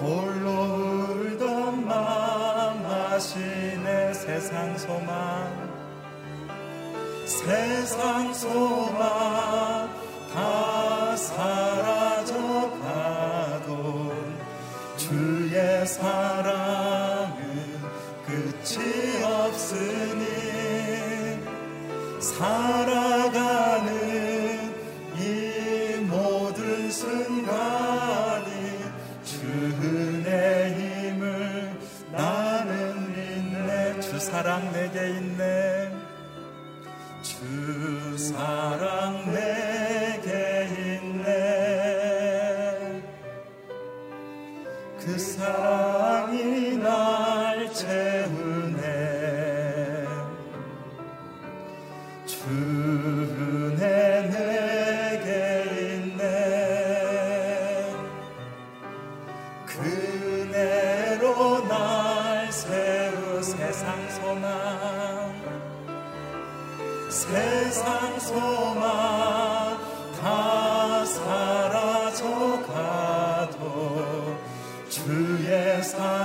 홀로 울던 마음 하시네 세상 소망. 세상 소망 다 사라져 가도 주의 사랑은 끝이 없으니 살아가 true, yes, I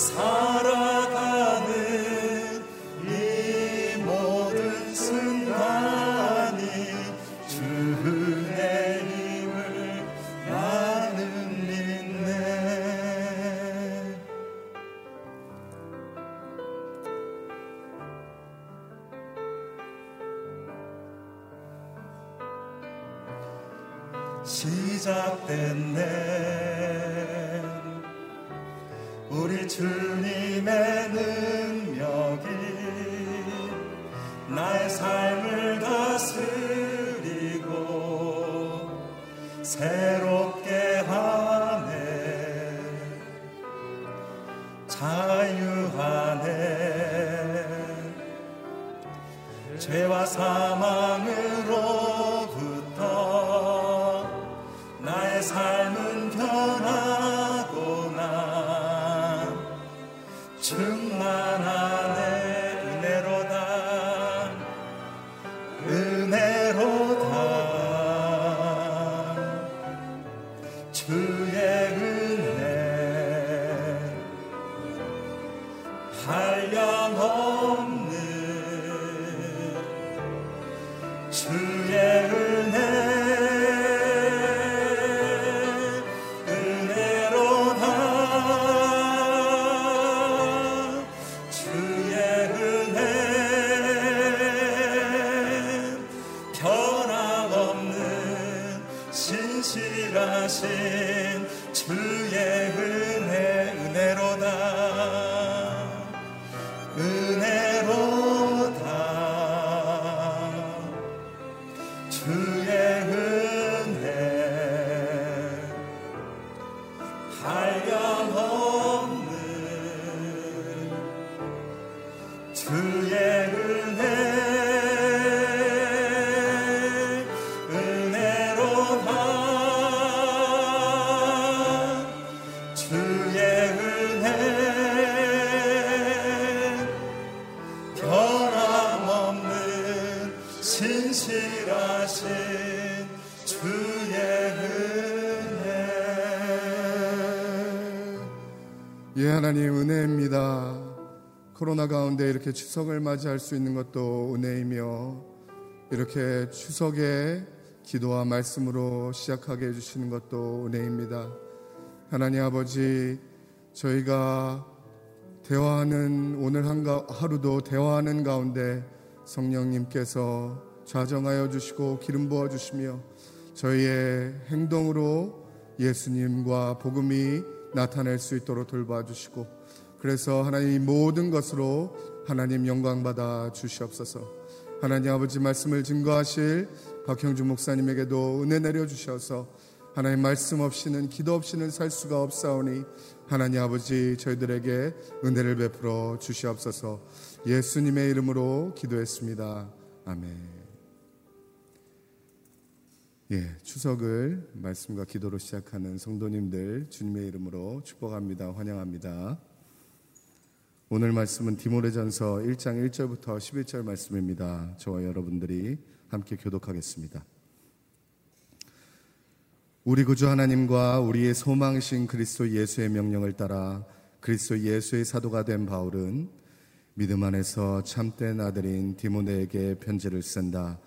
사랑. 하얀 어 예, 하나님 은혜입니다. 코로나 가운데 이렇게 추석을 맞이할 수 있는 것도 은혜이며 이렇게 추석에 기도와 말씀으로 시작하게 해주시는 것도 은혜입니다. 하나님 아버지, 저희가 대화하는 오늘 한가, 하루도 대화하는 가운데 성령님께서 좌정하여 주시고 기름 부어 주시며 저희의 행동으로 예수님과 복음이 나타낼 수 있도록 돌봐 주시고 그래서 하나님 모든 것으로 하나님 영광 받아 주시옵소서. 하나님 아버지 말씀을 증거하실 박형주 목사님에게도 은혜 내려 주셔서 하나님 말씀 없이는 기도 없이는 살 수가 없사오니 하나님 아버지 저희들에게 은혜를 베풀어 주시옵소서. 예수님의 이름으로 기도했습니다. 아멘. 예, 추석을 말씀과 기도로 시작하는 성도님들 주님의 이름으로 축복합니다. 환영합니다. 오늘 말씀은 디모데전서 1장 1절부터 11절 말씀입니다. 저와 여러분들이 함께 교독하겠습니다. 우리 구주 하나님과 우리의 소망이신 그리스도 예수의 명령을 따라 그리스도 예수의 사도가 된 바울은 믿음 안에서 참된 아들인 디모데에게 편지를 쓴다.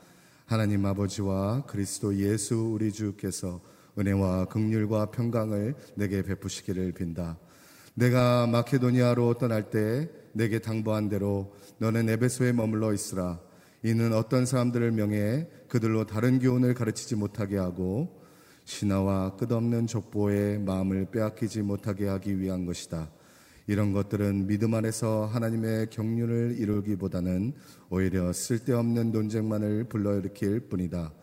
하나님 아버지와 그리스도 예수 우리 주께서 은혜와 극률과 평강을 내게 베푸시기를 빈다. 내가 마케도니아로 떠날 때 내게 당부한 대로 너는 에베소에 머물러 있으라. 이는 어떤 사람들을 명해 그들로 다른 교훈을 가르치지 못하게 하고 신화와 끝없는 족보에 마음을 빼앗기지 못하게 하기 위한 것이다. 이런 것들은 믿음 안에서 하나님의 경륜을 이루기보다는 오히려 쓸데없는 논쟁만을 불러일으킬 뿐이다.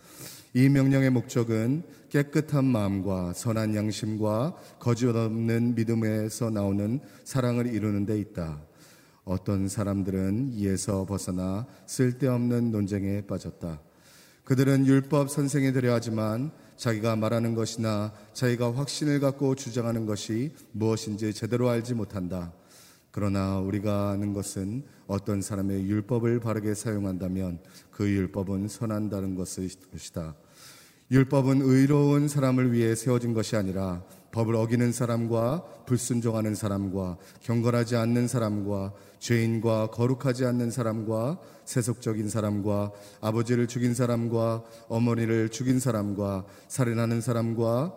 이 명령의 목적은 깨끗한 마음과 선한 양심과 거짓 없는 믿음에서 나오는 사랑을 이루는 데 있다. 어떤 사람들은 이에서 벗어나 쓸데없는 논쟁에 빠졌다. 그들은 율법 선생이 되려 하지만 자기가 말하는 것이나 자기가 확신을 갖고 주장하는 것이 무엇인지 제대로 알지 못한다. 그러나 우리가 아는 것은 어떤 사람의 율법을 바르게 사용한다면 그 율법은 선한다는 것이다. 율법은 의로운 사람을 위해 세워진 것이 아니라 법을 어기는 사람과 불순종하는 사람과 경건하지 않는 사람과 죄인과 거룩하지 않는 사람과 세속적인 사람과 아버지를 죽인 사람과 어머니를 죽인 사람과 살인하는 사람과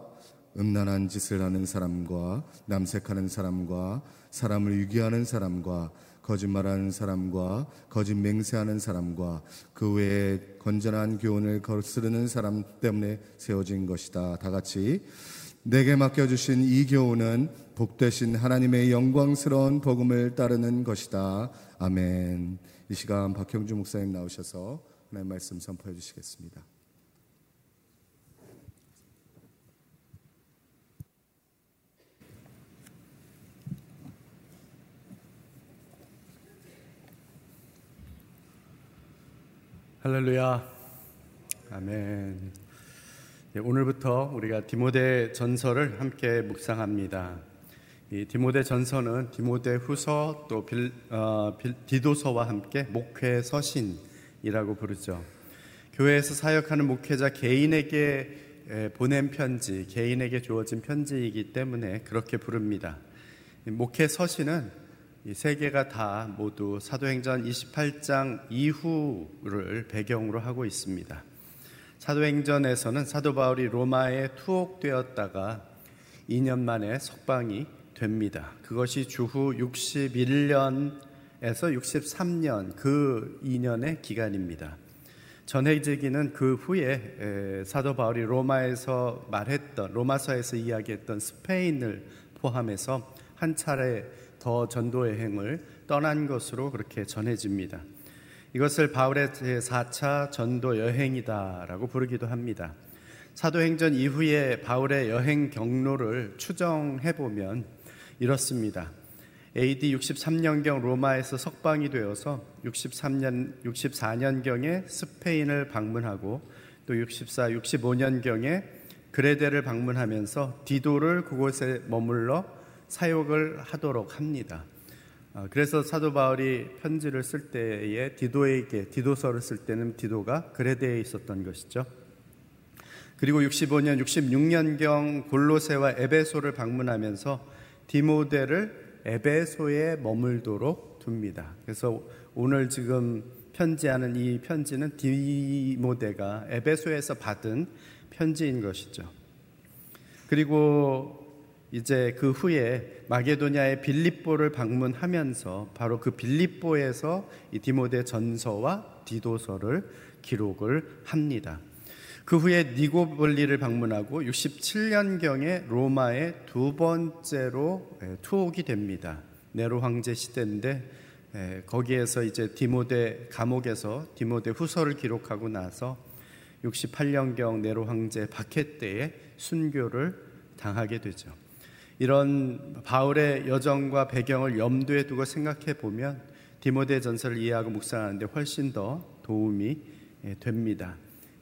음란한 짓을 하는 사람과 남색하는 사람과 사람을 유기하는 사람과 거짓말하는 사람과 거짓 맹세하는 사람과 그 외에 건전한 교훈을 거스르는 사람 때문에 세워진 것이다. 다 같이 내게 맡겨주신 이 교훈은 복되신 하나님의 영광스러운 복음을 따르는 것이다. 아멘. 이 시간 박형주 목사님 나오셔서 하나님 말씀 선포해 주시겠습니다. 할렐루야. 아멘. 예, 오늘부터 우리가 디모데 전서를 함께 묵상합니다. 이 디모데 전서는 디모데 후서 또 빌, 어, 빌, 디도서와 함께 목회 서신이라고 부르죠. 교회에서 사역하는 목회자 개인에게 보낸 편지, 개인에게 주어진 편지이기 때문에 그렇게 부릅니다. 목회 서신은 세 개가 다 모두 사도행전 28장 이후를 배경으로 하고 있습니다. 사도행전에서는 사도 바울이 로마에 투옥되었다가 2년 만에 석방이 됩니다. 그것이 주후 61년에서 63년 그 2년의 기간입니다. 전해지기는 그 후에 사도 바울이 로마에서 말했던 로마서에서 이야기했던 스페인을 포함해서 한 차례 더 전도 여행을 떠난 것으로 그렇게 전해집니다. 이것을 바울의 제4차 전도 여행이다라고 부르기도 합니다. 사도행전 이후에 바울의 여행 경로를 추정해 보면 이렇습니다. AD 63년경 로마에서 석방이 되어서 63년 64년경에 스페인을 방문하고 또 64, 65년경에 그레데를 방문하면서 디도를 그곳에 머물러 사역을 하도록 합니다. 어, 그래서 사도 바울이 편지를 쓸 때에 디도에게 디도서를 쓸 때는 디도가 그레데에 있었던 것이죠. 그리고 65년, 66년경 골로세와 에베소를 방문하면서 디모데를 에베소에 머물도록 둡니다. 그래서 오늘 지금 편지하는 이 편지는 디모데가 에베소에서 받은 편지인 것이죠. 그리고 이제 그 후에 마게도냐의 빌립보를 방문하면서 바로 그 빌립보에서 이 디모데 전서와 디도서를 기록을 합니다. 그 후에 니고볼리를 방문하고 67년경에 로마에 두 번째로 예, 투옥이 됩니다. 네로 황제 시대인데 예, 거기에서 이제 디모데 감옥에서 디모데 후서를 기록하고 나서 68년경 네로 황제 박해 때에 순교를 당하게 되죠. 이런 바울의 여정과 배경을 염두에 두고 생각해 보면 디모데 전설을 이해하고 묵상하는데 훨씬 더 도움이 예, 됩니다.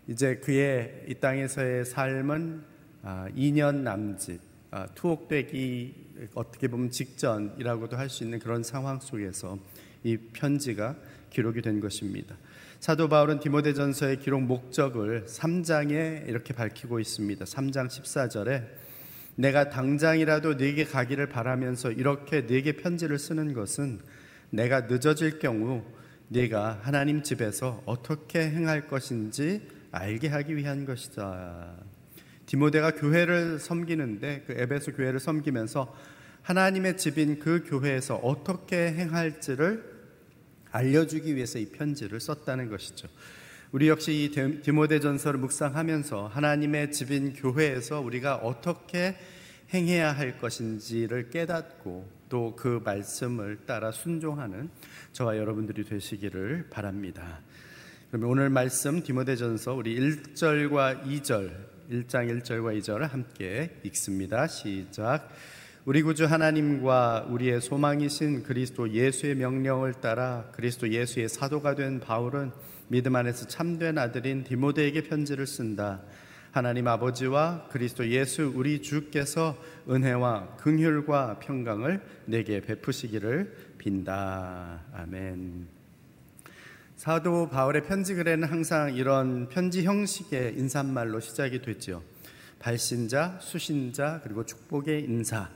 이제 그의 이 땅에서의 삶은 2년 아, 남짓, 아, 투옥되기 어떻게 보면 직전이라고도 할 수 있는 그런 상황 속에서 이 편지가 기록이 된 것입니다. 사도 바울은 디모데전서의 기록 목적을 3장에 이렇게 밝히고 있습니다. 3장 14절에 내가 당장이라도 네게 가기를 바라면서 이렇게 네게 편지를 쓰는 것은 내가 늦어질 경우 네가 하나님 집에서 어떻게 행할 것인지 알게 하기 위한 것이다. 디모데가 교회를 섬기는데 그 에베소 교회를 섬기면서 하나님의 집인 그 교회에서 어떻게 행할지를 알려주기 위해서 이 편지를 썼다는 것이죠. 우리 역시 이 디모데 전서를 묵상하면서 하나님의 집인 교회에서 우리가 어떻게 행해야 할 것인지를 깨닫고 또 그 말씀을 따라 순종하는 저와 여러분들이 되시기를 바랍니다. 그러면 오늘 말씀 디모데전서 우리 1절과 2절 1장 1절과 2절을 함께 읽습니다. 시작. 우리 구주 하나님과 우리의 소망이신 그리스도 예수의 명령을 따라 그리스도 예수의 사도가 된 바울은 믿음 안에서 참된 아들인 디모데에게 편지를 쓴다. 하나님 아버지와 그리스도 예수 우리 주께서 은혜와 긍휼과 평강을 내게 베푸시기를 빈다. 아멘. 사도 바울의 편지 글에는 항상 이런 편지 형식의 인사말로 시작이 됐죠. 발신자, 수신자, 그리고 축복의 인사.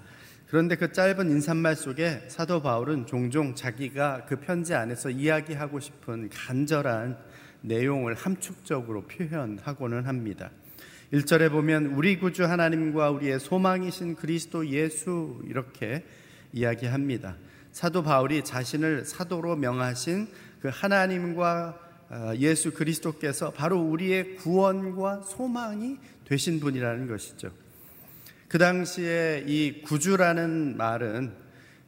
그런데 그 짧은 인사말 속에 사도 바울은 종종 자기가 그 편지 안에서 이야기하고 싶은 간절한 내용을 함축적으로 표현하고는 합니다. 1절에 보면 우리 구주 하나님과 우리의 소망이신 그리스도 예수 이렇게 이야기합니다. 사도 바울이 자신을 사도로 명하신 그 하나님과 어, 예수 그리스도께서 바로 우리의 구원과 소망이 되신 분이라는 것이죠. 그 당시에 이 구주라는 말은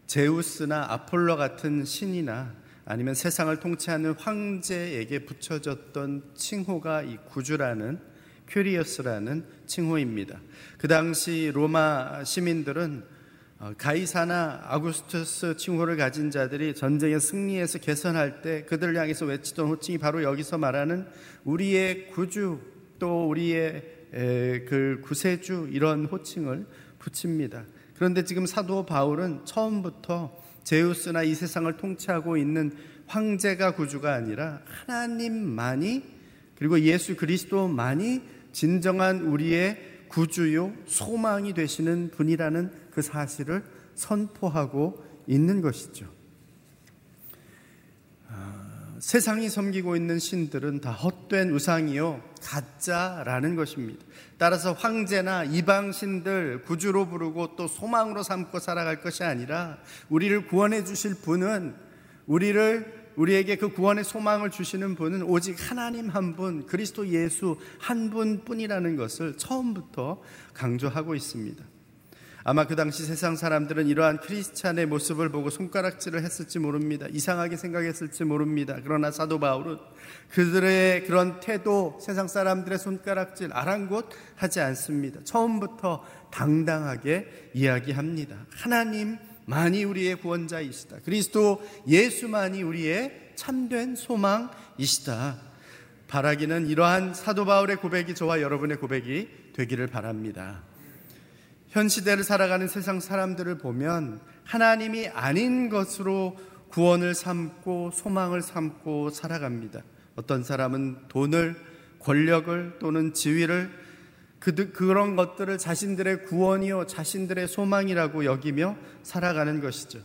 제우스나 아폴로 같은 신이나 아니면 세상을 통치하는 황제에게 붙여졌던 칭호가 이 구주라는 큐리어스라는 칭호입니다. 그 당시 로마 시민들은 어, 가이사나 아구스투스 칭호를 가진 자들이 전쟁의 승리에서 개선할 때 그들을 향해서 외치던 호칭이 바로 여기서 말하는 우리의 구주 또 우리의 그 구세주 이런 호칭을 붙입니다. 그런데 지금 사도 바울은 처음부터 제우스나 이 세상을 통치하고 있는 황제가 구주가 아니라 하나님만이 그리고 예수 그리스도만이 진정한 우리의 구주요 소망이 되시는 분이라는 그 사실을 선포하고 있는 것이죠. 아, 세상이 섬기고 있는 신들은 다 헛된 우상이요, 가짜라는 것입니다. 따라서 황제나 이방 신들 구주로 부르고 또 소망으로 삼고 살아갈 것이 아니라 우리를 구원해 주실 분은 우리를 우리에게 그 구원의 소망을 주시는 분은 오직 하나님 한 분, 그리스도 예수 한 분뿐이라는 것을 처음부터 강조하고 있습니다. 아마 그 당시 세상 사람들은 이러한 크리스찬의 모습을 보고 손가락질을 했을지 모릅니다. 이상하게 생각했을지 모릅니다. 그러나 사도 바울은 그들의 그런 태도, 세상 사람들의 손가락질 아랑곳 하지 않습니다. 처음부터 당당하게 이야기합니다. 하나님만이 우리의 구원자이시다. 그리스도 예수만이 우리의 참된 소망이시다. 바라기는 이러한 사도 바울의 고백이 저와 여러분의 고백이 되기를 바랍니다. 현 시대를 살아가는 세상 사람들을 보면 하나님이 아닌 것으로 구원을 삼고 소망을 삼고 살아갑니다. 어떤 사람은 돈을, 권력을 또는 지위를 그, 그런 것들을 자신들의 구원이요, 자신들의 소망이라고 여기며 살아가는 것이죠.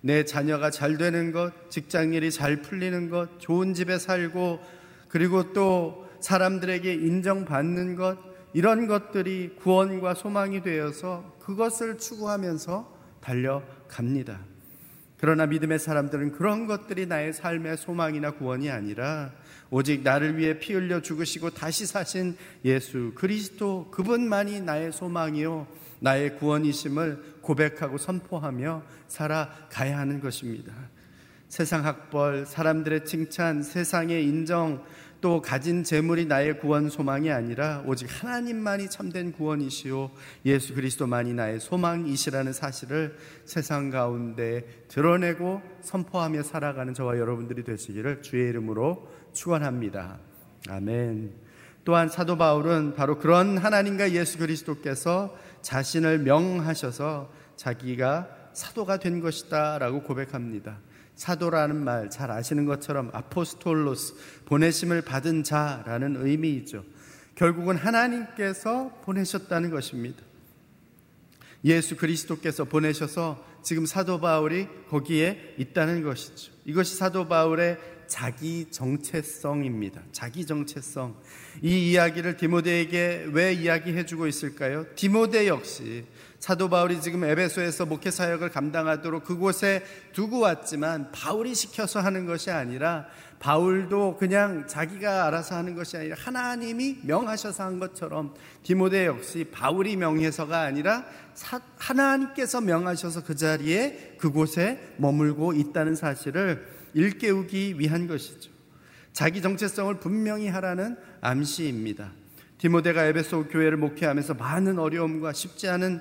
내 자녀가 잘 되는 것, 직장 일이 잘 풀리는 것, 좋은 집에 살고, 그리고 또 사람들에게 인정받는 것, 이런 것들이 구원과 소망이 되어서 그것을 추구하면서 달려갑니다. 그러나 믿음의 사람들은 그런 것들이 나의 삶의 소망이나 구원이 아니라 오직 나를 위해 피 흘려 죽으시고 다시 사신 예수 그리스도 그분만이 나의 소망이요 나의 구원이심을 고백하고 선포하며 살아가야 하는 것입니다. 세상 학벌, 사람들의 칭찬, 세상의 인정, 또 가진 재물이 나의 구원 소망이 아니라 오직 하나님만이 참된 구원이시요 예수 그리스도만이 나의 소망이시라는 사실을 세상 가운데 드러내고 선포하며 살아가는 저와 여러분들이 되시기를 주의 이름으로 축원합니다. 아멘. 또한 사도 바울은 바로 그런 하나님과 예수 그리스도께서 자신을 명하셔서 자기가 사도가 된 것이다라고 고백합니다. 사도라는 말 잘 아시는 것처럼 아포스톨로스 보내심을 받은 자라는 의미이죠. 결국은 하나님께서 보내셨다는 것입니다. 예수 그리스도께서 보내셔서 지금 사도 바울이 거기에 있다는 것이죠. 이것이 사도 바울의 자기 정체성입니다. 자기 정체성. 이 이야기를 디모데에게 왜 이야기해 주고 있을까요? 디모데 역시 사도 바울이 지금 에베소에서 목회 사역을 감당하도록 그곳에 두고 왔지만 바울이 시켜서 하는 것이 아니라 바울도 그냥 자기가 알아서 하는 것이 아니라 하나님이 명하셔서 한 것처럼 디모데 역시 바울이 명해서가 아니라 하나님께서 명하셔서 그 자리에 그곳에 머물고 있다는 사실을 일깨우기 위한 것이죠. 자기 정체성을 분명히 하라는 암시입니다. 디모데가 에베소 교회를 목회하면서 많은 어려움과 쉽지 않은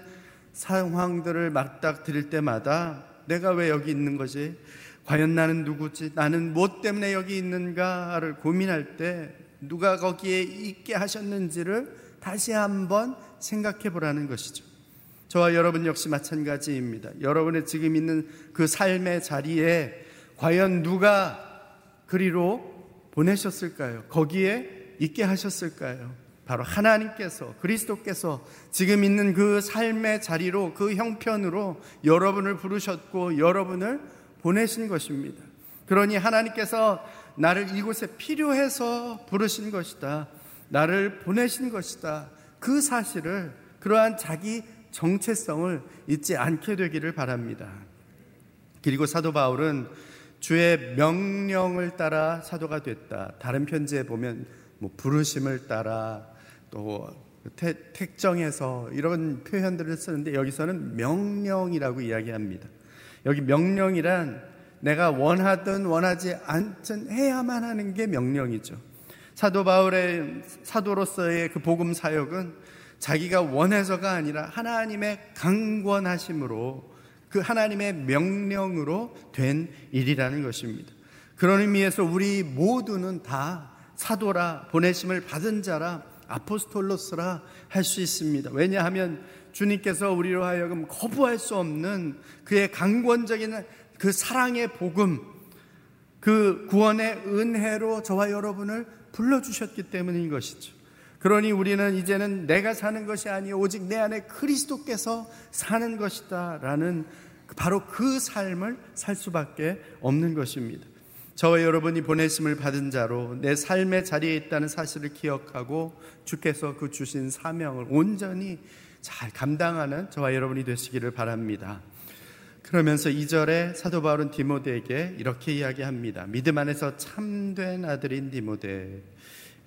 상황들을 맞닥뜨릴 때마다 내가 왜 여기 있는 거지? 과연 나는 누구지? 나는 무엇 때문에 여기 있는가를 고민할 때 누가 거기에 있게 하셨는지를 다시 한번 생각해 보라는 것이죠. 저와 여러분 역시 마찬가지입니다. 여러분의 지금 있는 그 삶의 자리에 과연 누가 그리로 보내셨을까요? 거기에 있게 하셨을까요? 바로 하나님께서 그리스도께서 지금 있는 그 삶의 자리로 그 형편으로 여러분을 부르셨고 여러분을 보내신 것입니다. 그러니 하나님께서 나를 이곳에 필요해서 부르신 것이다. 나를 보내신 것이다. 그 사실을 그러한 자기 정체성을 잊지 않게 되기를 바랍니다. 그리고 사도 바울은 주의 명령을 따라 사도가 됐다. 다른 편지에 보면 뭐 부르심을 따라 또 택정해서 이런 표현들을 쓰는데 여기서는 명령이라고 이야기합니다. 여기 명령이란 내가 원하든 원하지 않든 해야만 하는 게 명령이죠. 사도 바울의 사도로서의 그 복음 사역은 자기가 원해서가 아니라 하나님의 강권하심으로 그 하나님의 명령으로 된 일이라는 것입니다. 그런 의미에서 우리 모두는 다 사도라 보내심을 받은 자라 아포스톨로스라 할 수 있습니다. 왜냐하면 주님께서 우리로 하여금 거부할 수 없는 그의 강권적인 그 사랑의 복음, 그 구원의 은혜로 저와 여러분을 불러주셨기 때문인 것이죠. 그러니 우리는 이제는 내가 사는 것이 아니요 오직 내 안에 그리스도께서 사는 것이다라는 바로 그 삶을 살 수밖에 없는 것입니다. 저와 여러분이 보내심을 받은 자로 내 삶의 자리에 있다는 사실을 기억하고 주께서 그 주신 사명을 온전히 잘 감당하는 저와 여러분이 되시기를 바랍니다. 그러면서 2절에 사도 바울은 디모데에게 이렇게 이야기합니다. 믿음 안에서 참된 아들인 디모데.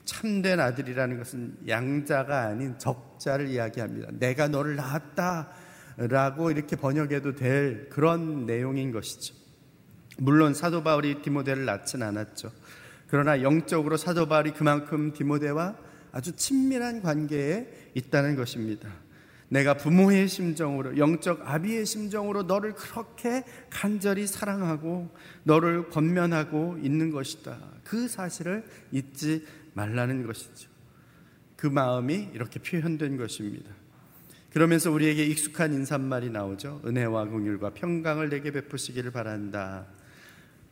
참된 아들이라는 것은 양자가 아닌 적자를 이야기합니다. 내가 너를 낳았다. 라고 이렇게 번역해도 될 그런 내용인 것이죠. 물론 사도 바울이 디모데를 낳진 않았죠. 그러나 영적으로 사도 바울이 그만큼 디모데와 아주 친밀한 관계에 있다는 것입니다. 내가 부모의 심정으로, 영적 아비의 심정으로 너를 그렇게 간절히 사랑하고 너를 권면하고 있는 것이다. 그 사실을 잊지 말라는 것이죠. 그 마음이 이렇게 표현된 것입니다. 그러면서 우리에게 익숙한 인사말이 나오죠. 은혜와 긍휼과 평강을 내게 베푸시기를 바란다.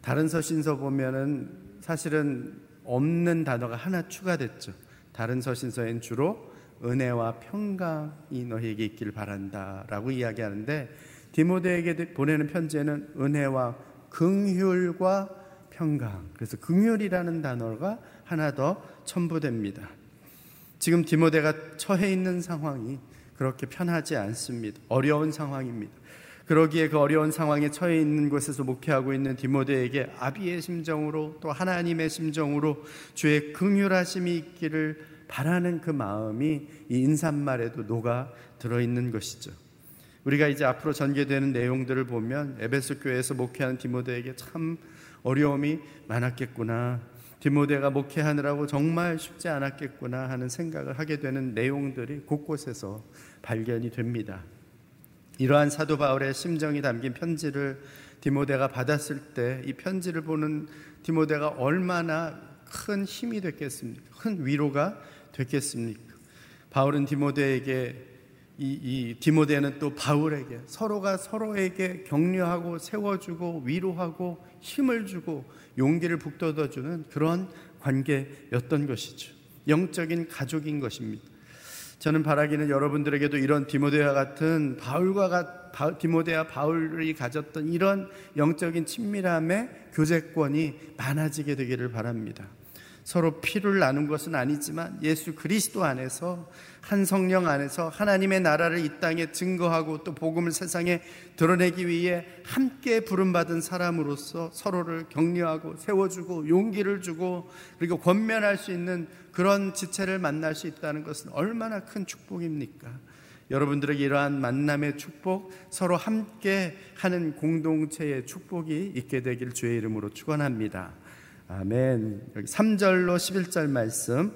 다른 서신서 보면은 사실은 없는 단어가 하나 추가됐죠. 다른 서신서엔 주로 은혜와 평강이 너희에게 있기를 바란다라고 이야기하는데 디모데에게 보내는 편지에는 은혜와 긍휼과 평강. 그래서 긍휼이라는 단어가 하나 더 첨부됩니다. 지금 디모데가 처해 있는 상황이 그렇게 편하지 않습니다. 어려운 상황입니다. 그러기에 그 어려운 상황에 처해 있는 곳에서 목회하고 있는 디모데에게 아비의 심정으로 또 하나님의 심정으로 주의 긍휼하심이 있기를 바라는 그 마음이 이 인사말에도 녹아 들어 있는 것이죠. 우리가 이제 앞으로 전개되는 내용들을 보면 에베소 교회에서 목회하는 디모데에게 참 어려움이 많았겠구나. 디모데가 목회하느라고 정말 쉽지 않았겠구나 하는 생각을 하게 되는 내용들이 곳곳에서 발견이 됩니다. 이러한 사도 바울의 심정이 담긴 편지를 디모데가 받았을 때 이 편지를 보는 디모데가 얼마나 큰 힘이 됐겠습니까? 큰 위로가 됐겠습니까? 바울은 디모데에게 이, 이 디모데는 또 바울에게 서로가 서로에게 격려하고 세워주고 위로하고 힘을 주고 용기를 북돋아주는 그런 관계였던 것이죠. 영적인 가족인 것입니다. 저는 바라기는 여러분들에게도 이런 디모데와 같은 바울과 같, 디모데와 바울이 가졌던 이런 영적인 친밀함의 교제권이 많아지게 되기를 바랍니다. 서로 피를 나눈 것은 아니지만 예수 그리스도 안에서 한 성령 안에서 하나님의 나라를 이 땅에 증거하고 또 복음을 세상에 드러내기 위해 함께 부름받은 사람으로서 서로를 격려하고 세워주고 용기를 주고 그리고 권면할 수 있는 그런 지체를 만날 수 있다는 것은 얼마나 큰 축복입니까? 여러분들에게 이러한 만남의 축복, 서로 함께 하는 공동체의 축복이 있게 되길 주의 이름으로 축원합니다. 아멘. 여기 3절로 11절 말씀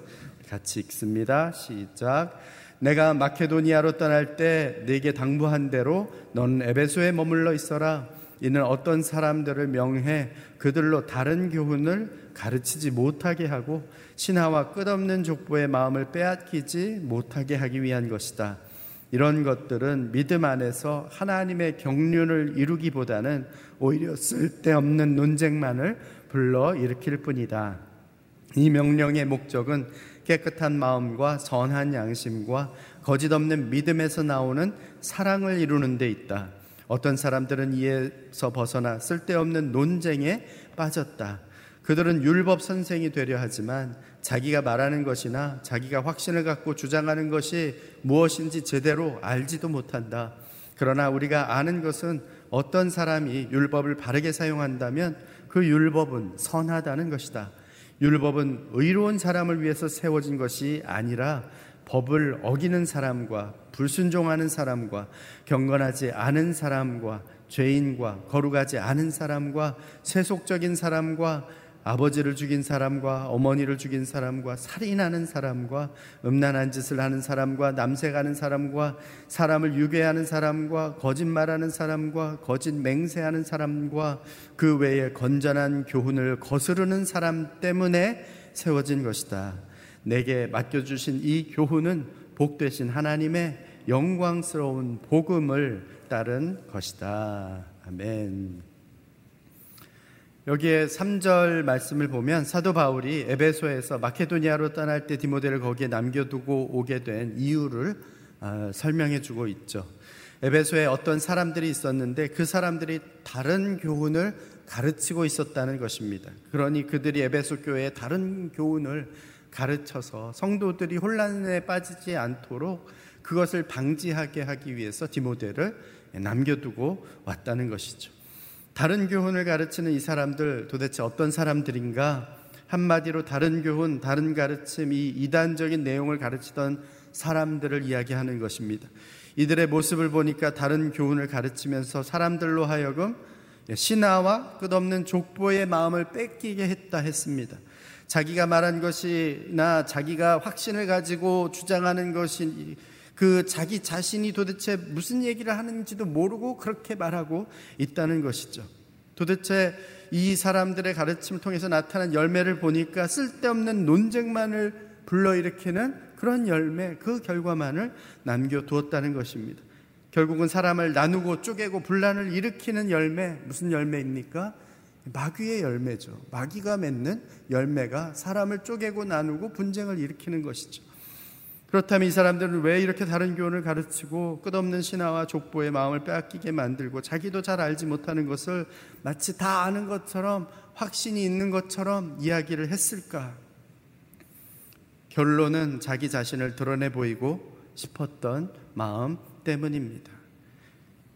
같이 읽습니다. 시작. 내가 마케도니아로 떠날 때 네게 당부한 대로 넌 에베소에 머물러 있어라. 이는 어떤 사람들을 명해 그들로 다른 교훈을 가르치지 못하게 하고 신하와 끝없는 족보의 마음을 빼앗기지 못하게 하기 위한 것이다. 이런 것들은 믿음 안에서 하나님의 경륜을 이루기보다는 오히려 쓸데없는 논쟁만을 불러 일으킬 뿐이다. 이 명령의 목적은 깨끗한 마음과 선한 양심과 거짓 없는 믿음에서 나오는 사랑을 이루는 데 있다. 어떤 사람들은 이에서 벗어나 쓸데없는 논쟁에 빠졌다. 그들은 율법 선생이 되려 하지만 자기가 말하는 것이나 자기가 확신을 갖고 주장하는 것이 무엇인지 제대로 알지도 못한다. 그러나 우리가 아는 것은 어떤 사람이 율법을 바르게 사용한다면 그 율법은 선하다는 것이다. 율법은 의로운 사람을 위해서 세워진 것이 아니라 법을 어기는 사람과 불순종하는 사람과 경건하지 않은 사람과 죄인과 거룩하지 않은 사람과 세속적인 사람과 아버지를 죽인 사람과 어머니를 죽인 사람과 살인하는 사람과 음란한 짓을 하는 사람과 남색하는 사람과 사람을 유괴하는 사람과 거짓말하는 사람과 거짓 맹세하는 사람과 그 외에 건전한 교훈을 거스르는 사람 때문에 세워진 것이다. 내게 맡겨주신 이 교훈은 복되신 하나님의 영광스러운 복음을 따른 것이다. 아멘. 여기에 3절 말씀을 보면 사도 바울이 에베소에서 마케도니아로 떠날 때 디모데를 거기에 남겨두고 오게 된 이유를 아, 설명해 주고 있죠. 에베소에 어떤 사람들이 있었는데 그 사람들이 다른 교훈을 가르치고 있었다는 것입니다. 그러니 그들이 에베소 교회에 다른 교훈을 가르쳐서 성도들이 혼란에 빠지지 않도록 그것을 방지하게 하기 위해서 디모데를 남겨두고 왔다는 것이죠. 다른 교훈을 가르치는 이 사람들 도대체 어떤 사람들인가? 한마디로 다른 교훈, 다른 가르침, 이 이단적인 내용을 가르치던 사람들을 이야기하는 것입니다. 이들의 모습을 보니까 다른 교훈을 가르치면서 사람들로 하여금 신하와 끝없는 족보의 마음을 뺏기게 했다 했습니다. 자기가 말한 것이나 자기가 확신을 가지고 주장하는 것이 그 자기 자신이 도대체 무슨 얘기를 하는지도 모르고 그렇게 말하고 있다는 것이죠. 도대체 이 사람들의 가르침을 통해서 나타난 열매를 보니까 쓸데없는 논쟁만을 불러일으키는 그런 열매, 그 결과만을 남겨두었다는 것입니다. 결국은 사람을 나누고 쪼개고 분란을 일으키는 열매, 무슨 열매입니까? 마귀의 열매죠. 마귀가 맺는 열매가 사람을 쪼개고 나누고 분쟁을 일으키는 것이죠. 그렇다면 이 사람들은 왜 이렇게 다른 교훈을 가르치고 끝없는 신화와 족보의 마음을 빼앗기게 만들고 자기도 잘 알지 못하는 것을 마치 다 아는 것처럼 확신이 있는 것처럼 이야기를 했을까? 결론은 자기 자신을 드러내 보이고 싶었던 마음 때문입니다.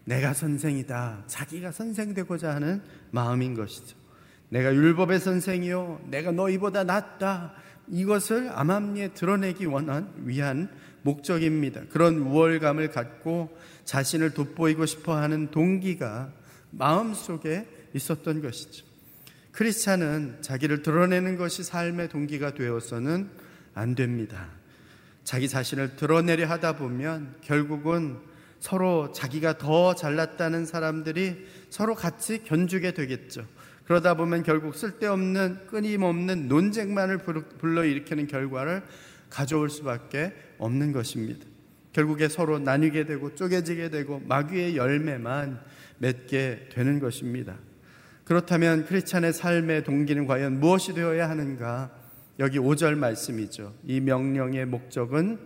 내가 선생이다. 자기가 선생되고자 하는 마음인 것이죠. 내가 율법의 선생이요. 내가 너희보다 낫다. 이것을 암암리에 드러내기 원한 위한 목적입니다. 그런 우월감을 갖고 자신을 돋보이고 싶어 하는 동기가 마음속에 있었던 것이죠. 크리스찬은 자기를 드러내는 것이 삶의 동기가 되어서는 안 됩니다. 자기 자신을 드러내려 하다 보면 결국은 서로 자기가 더 잘났다는 사람들이 서로 같이 견주게 되겠죠. 그러다 보면 결국 쓸데없는 끊임없는 논쟁만을 불러일으키는 결과를 가져올 수밖에 없는 것입니다. 결국에 서로 나뉘게 되고 쪼개지게 되고 마귀의 열매만 맺게 되는 것입니다. 그렇다면 크리스찬의 삶의 동기는 과연 무엇이 되어야 하는가? 여기 5절 말씀이죠. 이 명령의 목적은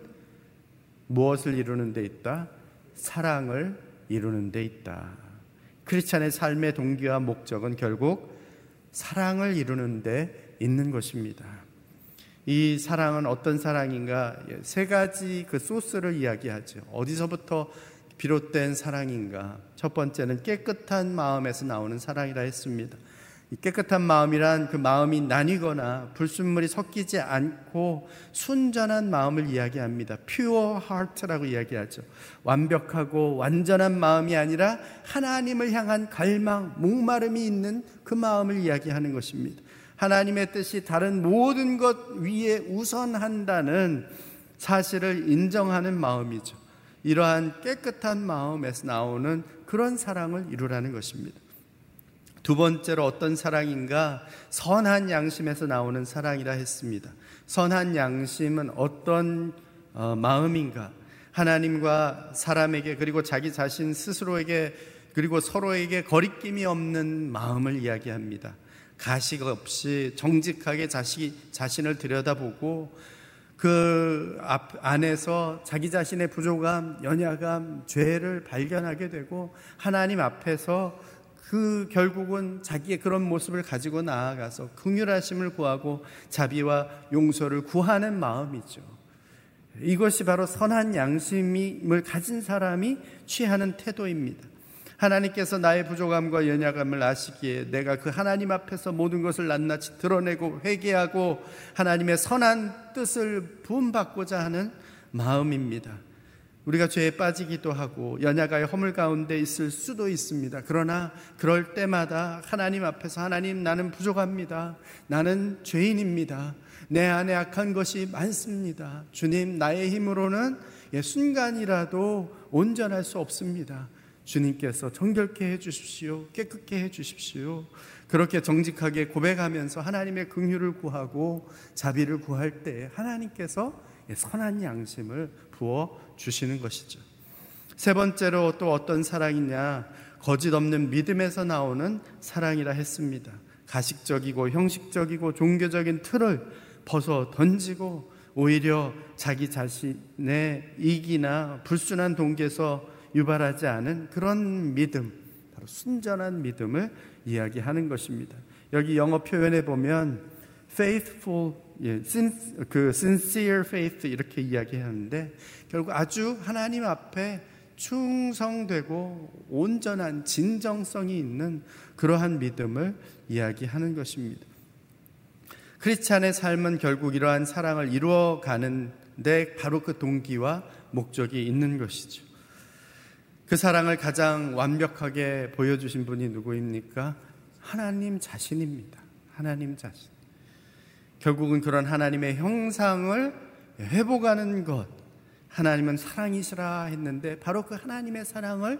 무엇을 이루는 데 있다? 사랑을 이루는 데 있다. 크리스찬의 삶의 동기와 목적은 결국 사랑을 이루는 데 있는 것입니다. 이 사랑은 어떤 사랑인가? 예, 세 가지 그 소스를 이야기하죠. 어디서부터 비롯된 사랑인가? 첫 번째는 깨끗한 마음에서 나오는 사랑이라 했습니다. 깨끗한 마음이란 그 마음이 나뉘거나 불순물이 섞이지 않고 순전한 마음을 이야기합니다. pure heart라고 이야기하죠. 완벽하고 완전한 마음이 아니라 하나님을 향한 갈망, 목마름이 있는 그 마음을 이야기하는 것입니다. 하나님의 뜻이 다른 모든 것 위에 우선한다는 사실을 인정하는 마음이죠. 이러한 깨끗한 마음에서 나오는 그런 사랑을 이루라는 것입니다. 두 번째로 어떤 사랑인가? 선한 양심에서 나오는 사랑이라 했습니다. 선한 양심은 어떤 어, 마음인가? 하나님과 사람에게 그리고 자기 자신 스스로에게 그리고 서로에게 거리낌이 없는 마음을 이야기합니다. 가식 없이 정직하게 자시, 자신을 들여다보고 그 앞, 안에서 자기 자신의 부족함, 연약함, 죄를 발견하게 되고 하나님 앞에서 그 결국은 자기의 그런 모습을 가지고 나아가서 긍휼하심을 구하고 자비와 용서를 구하는 마음이죠. 이것이 바로 선한 양심을 가진 사람이 취하는 태도입니다. 하나님께서 나의 부족함과 연약함을 아시기에 내가 그 하나님 앞에서 모든 것을 낱낱이 드러내고 회개하고 하나님의 선한 뜻을 부음받고자 하는 마음입니다. 우리가 죄에 빠지기도 하고 연약의 허물 가운데 있을 수도 있습니다. 그러나 그럴 때마다 하나님 앞에서 하나님 나는 부족합니다. 나는 죄인입니다. 내 안에 악한 것이 많습니다. 주님 나의 힘으로는 예, 순간이라도 온전할 수 없습니다. 주님께서 정결케 해 주십시오. 깨끗게 해 주십시오. 그렇게 정직하게 고백하면서 하나님의 긍휼을 구하고 자비를 구할 때 하나님께서 예, 선한 양심을 부어 주시는 것이죠. 세 번째로 또 어떤 사랑이냐? 거짓 없는 믿음에서 나오는 사랑이라 했습니다. 가식적이고 형식적이고 종교적인 틀을 벗어 던지고 오히려 자기 자신의 이기나 불순한 동기에서 유발하지 않은 그런 믿음, 바로 순전한 믿음을 이야기하는 것입니다. 여기 영어 표현에 보면 faithful 예, 그 sincere faith 이렇게 이야기하는데 결국 아주 하나님 앞에 충성되고 온전한 진정성이 있는 그러한 믿음을 이야기하는 것입니다. 크리스찬의 삶은 결국 이러한 사랑을 이루어 가는데 바로 그 동기와 목적이 있는 것이죠. 그 사랑을 가장 완벽하게 보여주신 분이 누구입니까? 하나님 자신입니다. 하나님 자신. 결국은 그런 하나님의 형상을 회복하는 것. 하나님은 사랑이시라 했는데 바로 그 하나님의 사랑을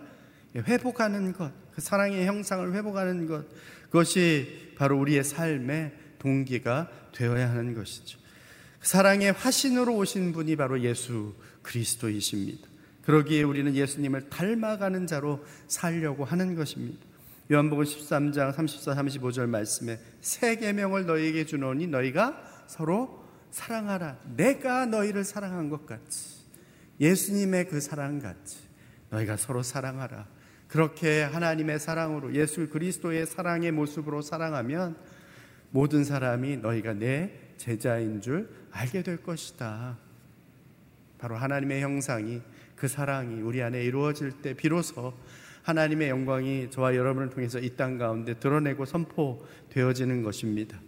회복하는 것. 그 사랑의 형상을 회복하는 것. 그것이 바로 우리의 삶의 동기가 되어야 하는 것이죠. 그 사랑의 화신으로 오신 분이 바로 예수 그리스도이십니다. 그러기에 우리는 예수님을 닮아가는 자로 살려고 하는 것입니다. 요한복음 13장 34, 35절 말씀에 새 계명을 너희에게 주노니 너희가 서로 사랑하라. 내가 너희를 사랑한 것 같이. 예수님의 그 사랑 같이. 너희가 서로 사랑하라. 그렇게 하나님의 사랑으로 예수 그리스도의 사랑의 모습으로 사랑하면 모든 사람이 너희가 내 제자인 줄 알게 될 것이다. 바로 하나님의 형상이 그 사랑이 우리 안에 이루어질 때 비로소 하나님의 영광이 저와 여러분을 통해서 이 땅 가운데 드러내고 선포되어지는 것입니다.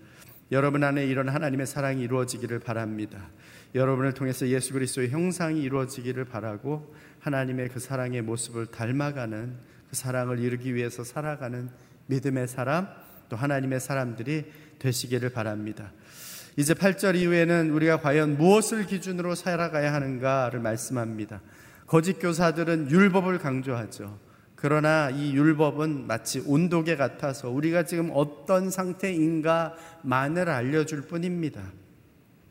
여러분 안에 이런 하나님의 사랑이 이루어지기를 바랍니다. 여러분을 통해서 예수 그리스도의 형상이 이루어지기를 바라고 하나님의 그 사랑의 모습을 닮아가는 그 사랑을 이루기 위해서 살아가는 믿음의 사람 또 하나님의 사람들이 되시기를 바랍니다. 이제 8절 이후에는 우리가 과연 무엇을 기준으로 살아가야 하는가를 말씀합니다. 거짓 교사들은 율법을 강조하죠. 그러나 이 율법은 마치 온도계 같아서 우리가 지금 어떤 상태인가만을 알려줄 뿐입니다.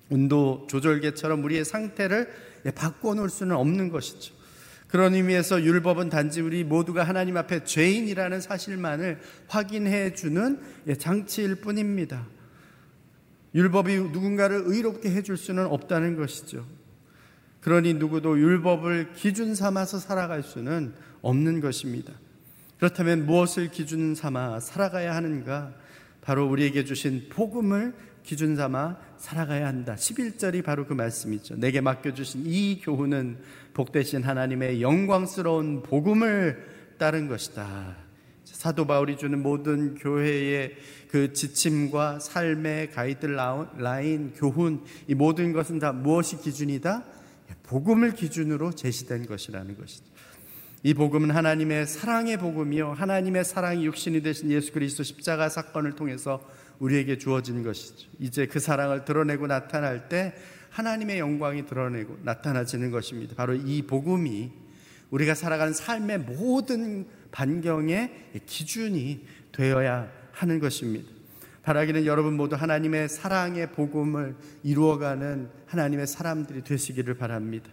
온도 조절계처럼 우리의 상태를 바꿔놓을 수는 없는 것이죠. 그런 의미에서 율법은 단지 우리 모두가 하나님 앞에 죄인이라는 사실만을 확인해 주는 장치일 뿐입니다. 율법이 누군가를 의롭게 해줄 수는 없다는 것이죠. 그러니 누구도 율법을 기준 삼아서 살아갈 수는 없는 것입니다. 그렇다면 무엇을 기준 삼아 살아가야 하는가? 바로 우리에게 주신 복음을 기준 삼아 살아가야 한다. 11절이 바로 그 말씀이죠. 내게 맡겨주신 이 교훈은 복되신 하나님의 영광스러운 복음을 따른 것이다. 사도 바울이 주는 모든 교회의 그 지침과 삶의 가이드라인, 교훈, 이 모든 것은 다 무엇이 기준이다? 복음을 기준으로 제시된 것이라는 것이죠. 이 복음은 하나님의 사랑의 복음이요. 하나님의 사랑이 육신이 되신 예수 그리스도 십자가 사건을 통해서 우리에게 주어진 것이죠. 이제 그 사랑을 드러내고 나타날 때 하나님의 영광이 드러내고 나타나지는 것입니다. 바로 이 복음이 우리가 살아가는 삶의 모든 반경의 기준이 되어야 하는 것입니다. 바라기는 여러분 모두 하나님의 사랑의 복음을 이루어가는 하나님의 사람들이 되시기를 바랍니다.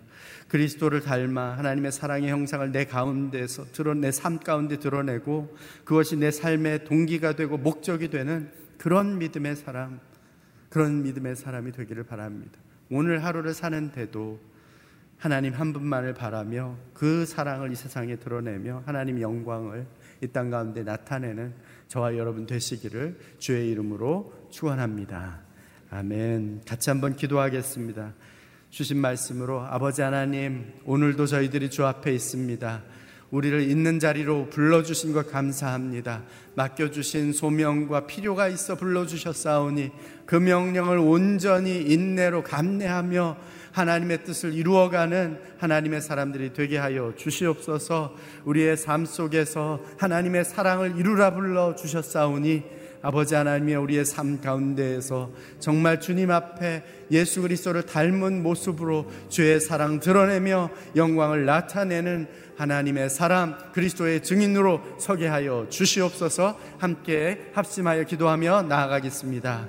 그리스도를 닮아 하나님의 사랑의 형상을 내 가운데서 드러내 삶 가운데 드러내고 그것이 내 삶의 동기가 되고 목적이 되는 그런 믿음의 사람, 그런 믿음의 사람이 되기를 바랍니다. 오늘 하루를 사는데도 하나님 한 분만을 바라며 그 사랑을 이 세상에 드러내며 하나님 영광을 이 땅 가운데 나타내는 저와 여러분 되시기를 주의 이름으로 축원합니다. 아멘. 같이 한번 기도하겠습니다. 주신 말씀으로 아버지 하나님 오늘도 저희들이 주 앞에 있습니다. 우리를 있는 자리로 불러주신 것 감사합니다. 맡겨주신 소명과 필요가 있어 불러주셨사오니 그 명령을 온전히 인내로 감내하며 하나님의 뜻을 이루어가는 하나님의 사람들이 되게 하여 주시옵소서 우리의 삶 속에서 하나님의 사랑을 이루라 불러 주셨사오니 아버지 하나님의 우리의 삶 가운데에서 정말 주님 앞에 예수 그리스도를 닮은 모습으로 주의 사랑 드러내며 영광을 나타내는 하나님의 사람 그리스도의 증인으로 서게 하여 주시옵소서 함께 합심하여 기도하며 나아가겠습니다.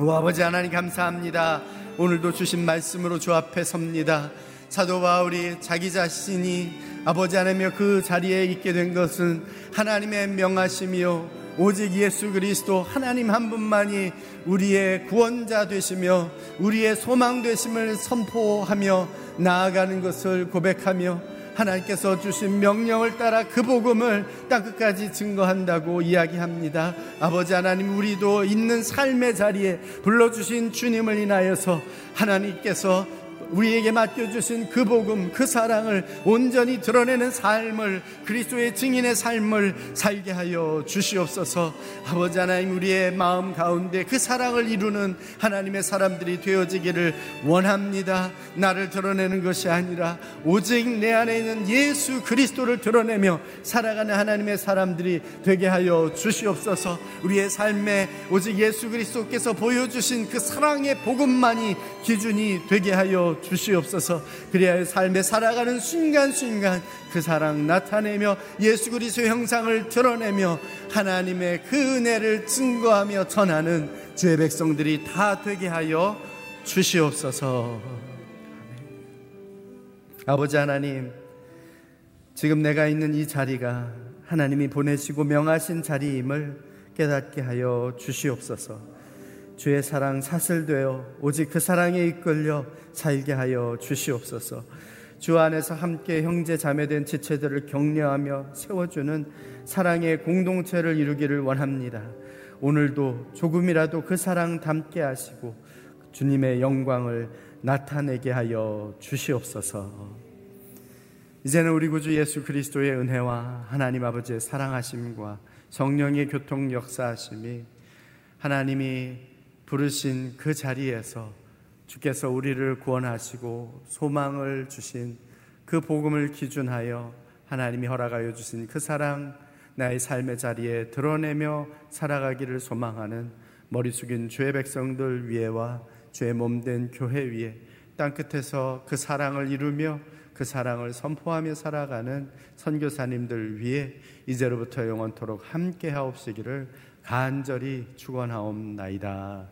오 아버지 하나님 감사합니다. 오늘도 주신 말씀으로 주 앞에 섭니다. 사도 바울이 자기 자신이 아버지 하나님의 그 자리에 있게 된 것은 하나님의 명하심이요 오직 예수 그리스도 하나님 한 분만이 우리의 구원자 되시며 우리의 소망 되심을 선포하며 나아가는 것을 고백하며 하나님께서 주신 명령을 따라 그 복음을 땅 끝까지 증거한다고 이야기합니다. 아버지 하나님 우리도 있는 삶의 자리에 불러주신 주님을 인하여서 하나님께서 우리에게 맡겨주신 그 복음, 그 사랑을 온전히 드러내는 삶을 그리스도의 증인의 삶을 살게 하여 주시옵소서. 아버지 하나님 우리의 마음 가운데 그 사랑을 이루는 하나님의 사람들이 되어지기를 원합니다. 나를 드러내는 것이 아니라 오직 내 안에 있는 예수 그리스도를 드러내며 살아가는 하나님의 사람들이 되게 하여 주시옵소서. 우리의 삶에 오직 예수 그리스도께서 보여주신 그 사랑의 복음만이 기준이 되게 하여 주시옵소서. 그래야 삶에 살아가는 순간순간 그 사랑 나타내며 예수 그리스도의 형상을 드러내며 하나님의 그 은혜를 증거하며 전하는 주의 백성들이 다 되게 하여 주시옵소서. 아버지 하나님, 지금 내가 있는 이 자리가 하나님이 보내시고 명하신 자리임을 깨닫게 하여 주시옵소서. 주의 사랑 사슬되어 오직 그 사랑에 이끌려 살게 하여 주시옵소서. 주 안에서 함께 형제 자매된 지체들을 격려하며 세워주는 사랑의 공동체를 이루기를 원합니다. 오늘도 조금이라도 그 사랑 담게 하시고 주님의 영광을 나타내게 하여 주시옵소서. 이제는 우리 구주 예수 그리스도의 은혜와 하나님 아버지의 사랑하심과 성령의 교통 역사하심이 하나님이 부르신 그 자리에서 주께서 우리를 구원하시고 소망을 주신 그 복음을 기준하여 하나님이 허락하여 주신 그 사랑 나의 삶의 자리에 드러내며 살아가기를 소망하는 머리 숙인 주의 백성들 위에와 주의 몸된 교회 위에 땅끝에서 그 사랑을 이루며 그 사랑을 선포하며 살아가는 선교사님들 위해 이제로부터 영원토록 함께 하옵시기를 간절히 축원하옵나이다.